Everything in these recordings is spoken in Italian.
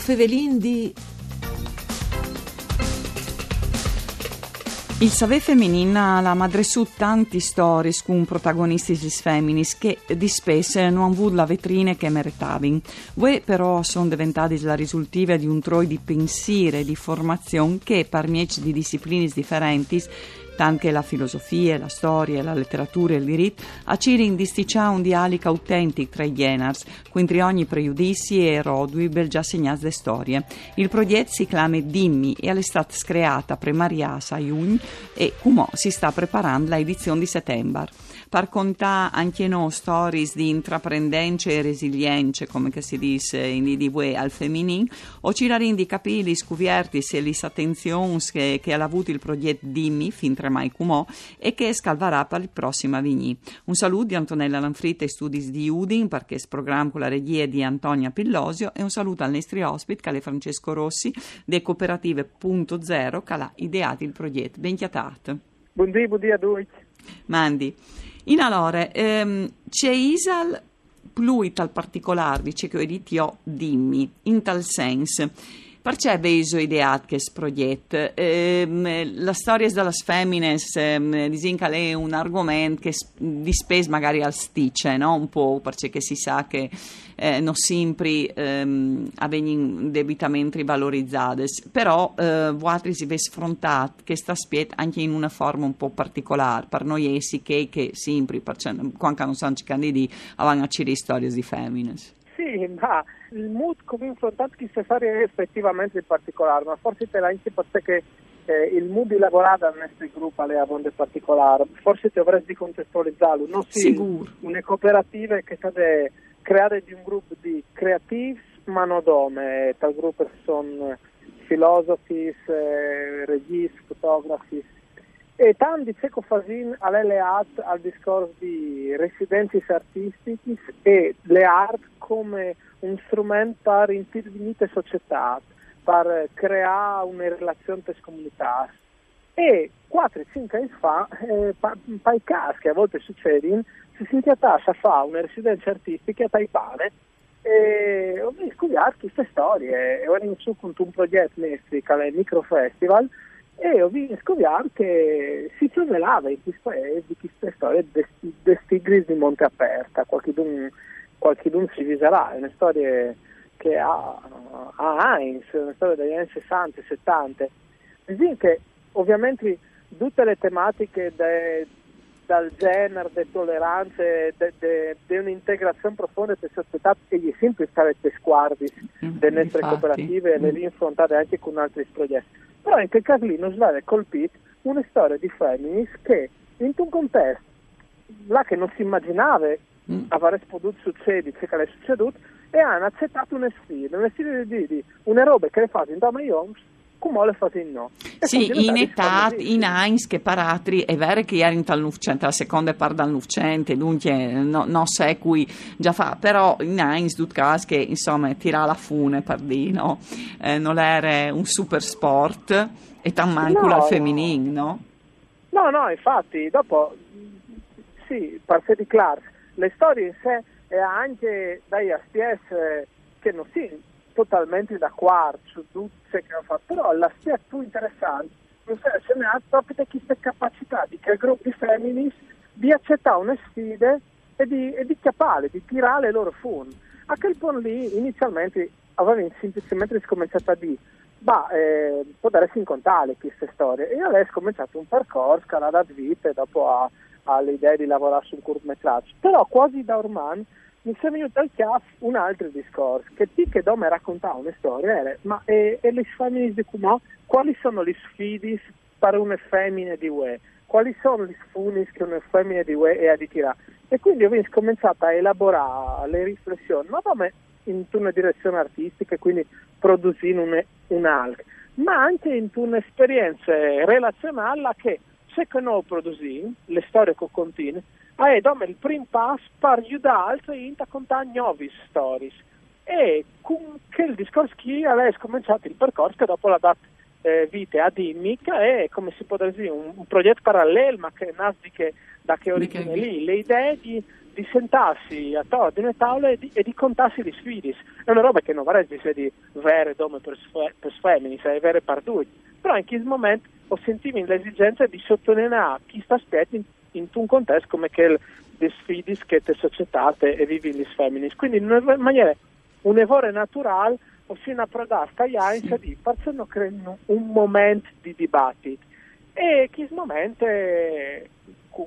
Fevelin di... Il saver femminina la madre su tanti storie con protagonisti feminis che di spesso non hanno avuto la vetrina che meritavano. Voi però sono diventati la risultiva di un troi di pensiero e di formazione che per mieci di discipline differenti anche la filosofia, la storia, la letteratura e il diritto, a Ciri indisticcia un dialogo autentico tra i geners, quindi ogni pregiudizi e rodui già segnati le storie. Il progetto si chiama Dimmi e è stata creata premariasa a Juni e come si sta preparando l'edizione di settembre per contare anche noi stories di intraprendenza e resilienza, come si dice in IDV al femminile, o ci di capire scuvierti se le attenzioni che, che ha avuto il progetto Dimmi fin tre mai cumò e che scalvarà per il prossimo avvigni. Un saluto di Antonella Lanfritta e studi di Udin, perché è programma con la regia di Antonia Pillosio e un saluto al nostro ospite, che è Francesco Rossi, de Cooperative.0, che ha ideato il progetto. Ben chiatato. Buongiorno, buongiorno a tutti. Mandi. In allora, ehm, c'è Isal pluit al particolare, dice che ho edito dimmi, in tal senso. Perché beso ideat che progetto? Eh, la storia delle femmine eh, disinca è un argomento che di spes magari al stice, no? un po' perché si sa che eh, non sempre ehm, avvengono debitamente valorizzate, però eh, voi si vede sfrontato che sta spiet anche in una forma un po' particolare, per noi essi che, che sempre, quando non sanno candidi, avevano a storie di femmine. Sì, ma il mood come infrontato chi si fare effettivamente in particolare, ma forse te anche perché eh, il mood di lavorare nel nostro gruppo è abbastanza particolare, forse ti avresti contestualizzarlo, non sì, una cooperativa che è stata creata di un gruppo di creativi manodome, tal gruppo sono filosofi, eh, registi, fotografi, e tanti seco fasin all'eleat al discorso di residenze artistiche e le art come un strumento per intervenire società, per creare una relazione tra comunità. E 4-5 anni fa, eh, per casi che a volte succedono, si sentiva a fare una residenza artistica a Taipane e ho visto queste storie e ho iniziato con un progetto è il Microfestival e ho visto che si rivelava in questi paesi queste storie di tigris di monte aperta, qualcuno, qualcuno si viserà, è una storia che ha, ha Heinz, una storia degli anni 60 e 70. Dico che ovviamente tutte le tematiche de, dal genere, delle tolleranze, di un'integrazione profonda delle società che gli sempre starete sguardi mm, delle nostre cooperative e le rinfrontate anche con altri progetti. Però lì non svale colpito una storia di femminis che in un contesto là che non si immaginava mm. avrebbe potuto succedere, che è succeduto, e hanno accettato una sfida, una sfida di, di una roba che le fate in Dama Jones come le fate in no. E sì, in età, in Heinz che paratri, è vero che ieri in tal Novecento, la seconda parte del Novecento, dunque no, non so cui già fa, però in Heinz, tut caso che insomma tira la fune per dire, no? Eh, non era un super sport e tan manco no, al femminile, no? No, no, infatti, dopo, sì, per sé di Clark, le storie in sé e anche dai SPS che non si totalmente d'accordo su tutte che hanno fatto, però l'aspetto più interessante ce ne ha proprio questa capacità di che gruppi femminis di accettare una sfida e di, e di capare, di tirare le loro fun. A quel punto lì inizialmente avevano semplicemente cominciato a dire ma eh, può darsi in contare queste storie e adesso è cominciato un percorso che ha dato vita dopo all'idea di lavorare su un cortometraggio però quasi da ormai mi è venuto al chiasso un altro discorso, che ti che do mi raccontava una storia, era, ma e, e le femmine di Cumò, quali sono le sfide per una femmina di UE? Quali sono le sfide che una femmina di UE è a tirare? E quindi ho cominciato a elaborare le riflessioni, ma come in una direzione artistica, quindi producendo un, un ma anche in un'esperienza relazionale che se che noi produciamo, le storie che continuano, è il primo passo per aiutare altri a contare nuove storie. E con quel discorso che ha cominciato il percorso che dopo la data eh, vita a Dimmica è come si può dire un, un progetto parallelo ma che nasce da che origine lì le idee di di sentarsi attorno ad una tavola e di, e di contarsi le sfide. È una roba che non vorrei dire di vere dome per, per femmini, sai, vere pardugli. Però in questo momento ho sentito l'esigenza di sottolineare chi sta aspettando in, in un contesto come che le sfide che le società e vivi le femmini. Quindi in una maniera un evore naturale ossia approdare a Jains di facendo creare un momento di dibattito e questo momento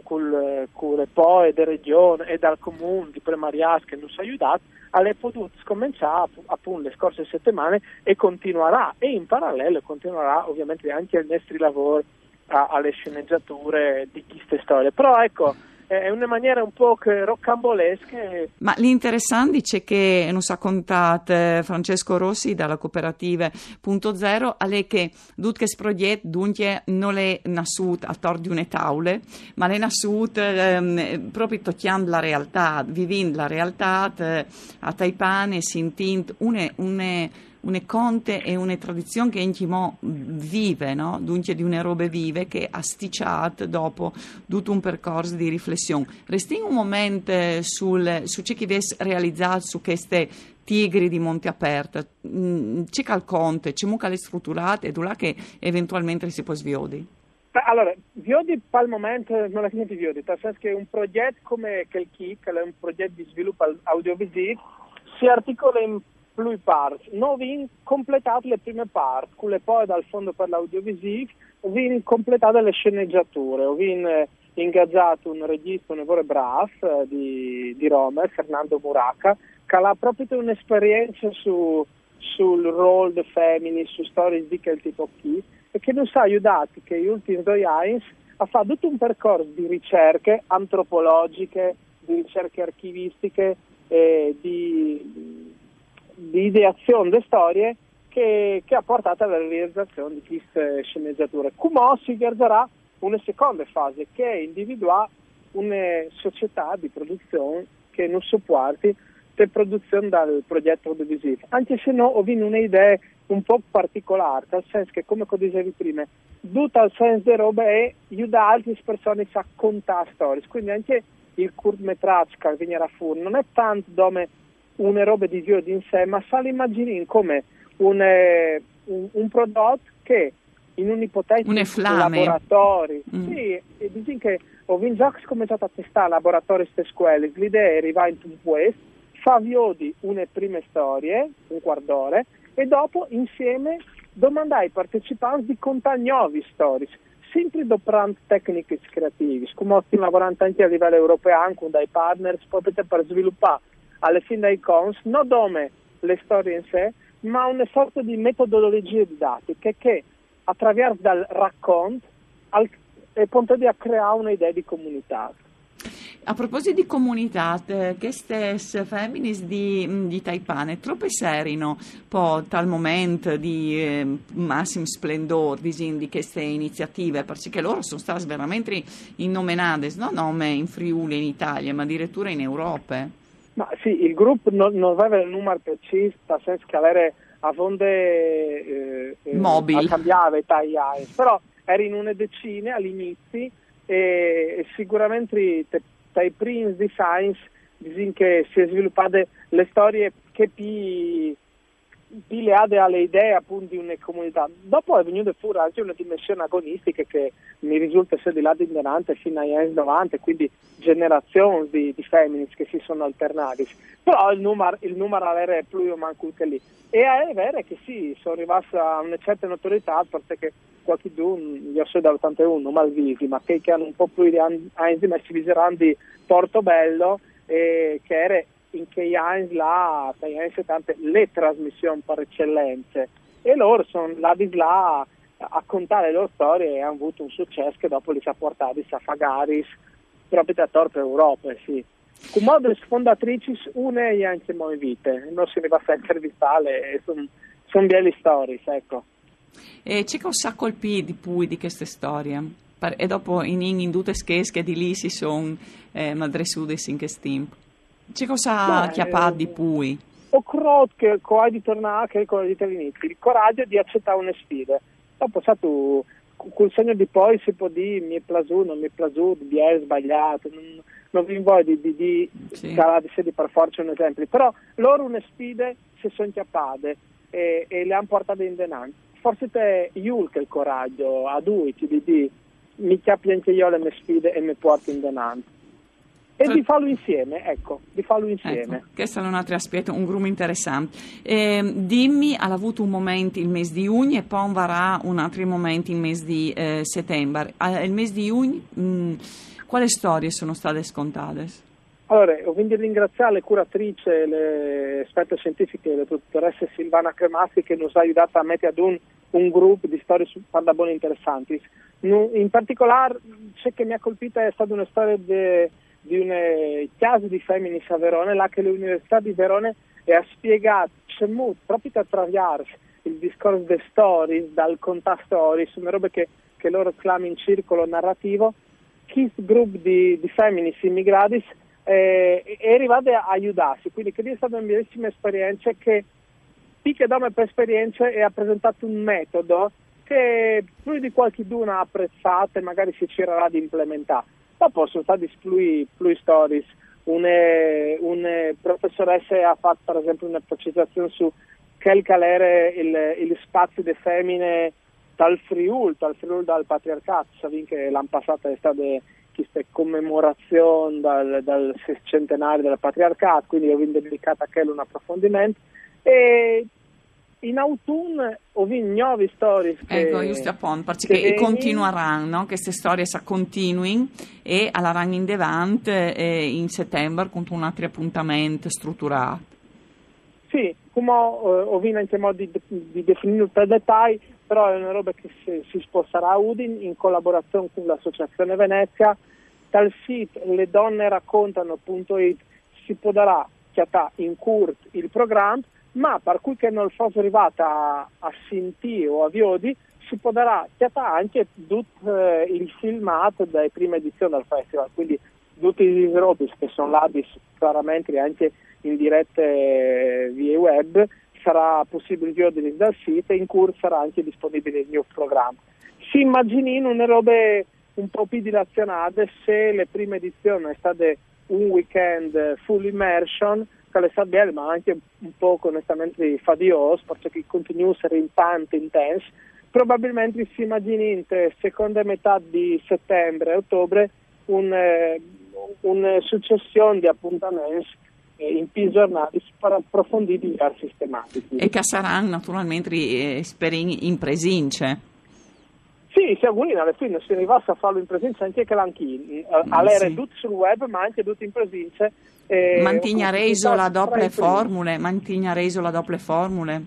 con le POE della regione e dal comune di Premarias che ci ha aiutato ha potuto scominciare appunto le scorse settimane e continuerà e in parallelo continuerà ovviamente anche il nostro lavoro alle sceneggiature di queste storie. Però ecco è una maniera un po' roccambolesca. Ma l'interessante è che non sa contate Francesco Rossi dalla cooperativa Punto Zero, è che questo progetto dunque non è nasciuto a tor di une taule, ma è nasciuto ehm, proprio toccando la realtà, vivendo la realtà a Taipane, sentendo une, une una conte e una tradizione che in Chimò vive, no? dunque di una robe vive che ha sticciato dopo tutto un percorso di riflessione. Resti un momento sul, su ciò che avesse realizzato su queste tigri di Monte Aperto, mm, c'è cal conte, c'è mucca le strutturate e là che eventualmente si può sviodi? Allora, Viodi il momento non è niente Viodi, nel senso che un progetto come il KIC, è un progetto di sviluppo audiovisivo, si articola in lui parti. Non vin completate le prime parti, quelle poi dal Fondo per l'Audiovisivo, vin completate le sceneggiature, vin eh, ingaggiato un regista, un evore bravo eh, di, di Roma, Fernando Muraca, che ha proprio un'esperienza su, sul ruolo delle femmine, su storie di quel tipo qui, e che ci ha aiutato che gli ultimi due anni a fare tutto un percorso di ricerche antropologiche, di ricerche archivistiche, eh, di di ideazione delle storie che, che, ha portato alla realizzazione di queste sceneggiature. Come si realizzerà una seconda fase che è individuare una società di produzione che non supporti le produzioni dal progetto audiovisivo, anche se no ho avuto un'idea un po' particolare, nel senso che come dicevi prima, tutto il senso di roba è aiutare altre persone a contare storie, quindi anche il cortometraggio che viene fuori non è tanto dove una roba di Dio in sé, ma sa l'immaginare come un, eh, un, un, prodotto che in un ipotetico laboratorio, mm. sì, e dicono che ho già cominciato a testare laboratori queste scuole, l'idea è arrivare in un questo, fa viodi una prime storie, un quarto d'ora, e dopo insieme domandare ai partecipanti di contare nuove storie, sempre doprando tecniche creative, come stiamo lavorando anche a livello europeo, anche dai partners, proprio per sviluppare alle fine dei cons, non come le storie in sé, ma una sorta di metodologie didattiche che attraverso dal racconto al, è punto di creare un'idea di comunità. A proposito di comunità, queste femminis di, di Taipane troppo serino po' tal momento di eh, massimo splendore di queste iniziative, perché loro sono state veramente innomenate, non nome in Friuli in Italia, ma addirittura in Europa. Ma sì, il gruppo non, non aveva il numero preciso, senso che avere a fonde eh, eh, cambiare tagliare, però eri in una decina all'inizio e, e sicuramente tra i primi designs dicono che si è sviluppate le storie che più pileate alle idee appunto di una comunità. Dopo è venuta fuori anche una dimensione agonistica che mi risulta essere di là di ignorante fino agli anni 90, quindi generazioni di, di femminist che si sono alternati. Però il numero, il numero era più manco che lì. E è vero che sì, sono arrivati a una certa notorietà perché qualche dun, io so dall'81, malvisi, ma che, che hanno un po' più di anni, viseranno di Portobello, eh, che era in quei anni là, negli anni 70, le trasmissioni per eccellenze e loro sono là di là a contare le loro storie e hanno avuto un successo che dopo li ha portati a Fagaris proprio Torpe Europa, sì. Con modo sfondatrici une e anche moi vite, non si va a intervistare, sono son belle storie, ecco. E c'è cosa colpì di poi di queste storie? E dopo in, in, in tutte schesche di lì si sono eh, madresudis in che tempo? C'è cosa chiappare di pui? Ho credo che qua di tornare, che come dite all'inizio, il coraggio di accettare una sfida. Dopo sa tu, col segno di poi si può dire mi è piaciuto, non mi è piaciuto, mi è sbagliato, non, non vi voglio di, di, di sì. di per forza un esempio, però loro una sfide si sono chiappate e, e, le hanno portate in denaro. Forse te io che il coraggio a due ti di mi chiappi anche io le mie sfide e mi porto in denaro. E di farlo insieme, ecco, di farlo insieme. Ecco, questo è un altro aspetto, un gruppo interessante. Eh, dimmi, ha avuto un momento il mese di giugno e poi varrà un altro momento il mese di eh, settembre. Eh, il mese di giugno, mh, quali storie sono state scontate? Allora, quindi ringraziare le curatrici, le esperte scientifiche, le dottoresse Silvana Cremazzi che ci ha aiutato a mettere ad un, un gruppo di storie buone interessanti. In particolare, ciò che mi ha colpito è stata una storia di di un eh, caso di femminis a Verona, là che l'Università di Verona ha spiegato proprio attraverso il discorso delle stories, dal conta stories, una roba che, che loro chiamano in circolo narrativo, questo gruppo di, di femminis immigrati eh, è arrivato a aiutarsi, quindi che è stata una bellissima esperienza che Picche Dome per esperienza e ha presentato un metodo che più di qualche ha apprezzato e magari si cercherà di implementare Dopo sono stati più, più stories. Una, una professoressa ha fatto per esempio una precisazione su quel calere il, il spazio di femmine dal Friul, dal Friul dal patriarcato. Sapete che l'anno passato è stata questa commemorazione dal, dal centenario del patriarcato, quindi ho dedicato a quello un approfondimento. E in autunno ho visto nuove storie. Ecco, giusto appunto, perché che continueranno, no? queste storie si continuino e alla in Devant eh, in settembre con un altro appuntamento strutturato. Sì, come ho, eh, ho visto anche modo di, di definire per dettagli, però è una roba che si, si sposterà a Udin in collaborazione con l'Associazione Venezia. Dal sito ledonneraccontano.it si podrà in curt il programma ma per cui che non fosse arrivata a Sinti o a Viodi si potrà chiamare anche tutto eh, il filmato delle prime edizioni del festival, quindi tutti i robi che sono là chiaramente anche in dirette via web sarà possibile vedere dal sito e in cui sarà anche disponibile il mio programma. Si immaginino una robe un po' più dilazionate se le prime edizioni sono state un weekend full immersion le Sabbiel, ma anche un po' onestamente fadios, perché continua a essere in tanto intenso. Probabilmente si immagini in seconda metà di settembre ottobre un, eh, una successione di appuntamenti in più giornate per approfondire diversi tematici. E che saranno naturalmente eh, in presenza. Sì, si augurino alla fine si arrivasse a farlo in presenza anche che l'anchini, eh, a lere sì. tutto sul web ma anche tutto in presenza. Eh, Mantigna reso la doppia formule, mantigna reso la doppia formule,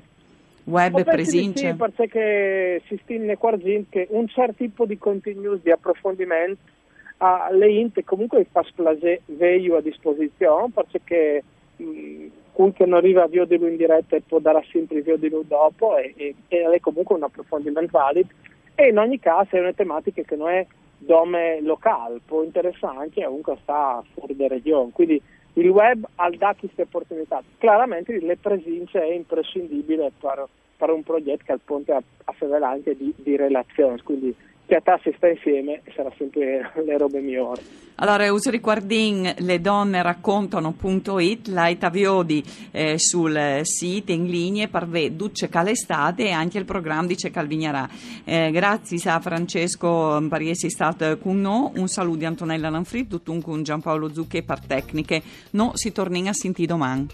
web e presenza. Sì, perché si stime quargin che un certo tipo di continuous di approfondimento a le int comunque fa splase veio a disposizione perché mh, cui che non arriva a via di lui in diretta può dare sempre via di lui dopo e, e, e è comunque un approfondimento valido e in ogni caso è una tematica che non è dome locale, può interessare anche a comunque sta fuori da regione, quindi il web ha dato queste opportunità. Chiaramente le presenze è imprescindibile per, per un progetto che al ponte a, a anche di, di relazioni, quindi che a si sta insieme sarà sempre le robe migliori. Allora, uso riguardin le donne raccontano.it, l'aita viodi eh, sul sito in linea vedere duce calestate e anche il programma di Calvignarà. Eh, grazie a Francesco essere stato con noi, un saluto di Antonella Lanfrit, tutto un con Giampaolo Zucche per tecniche. No, si torna a sentire domani.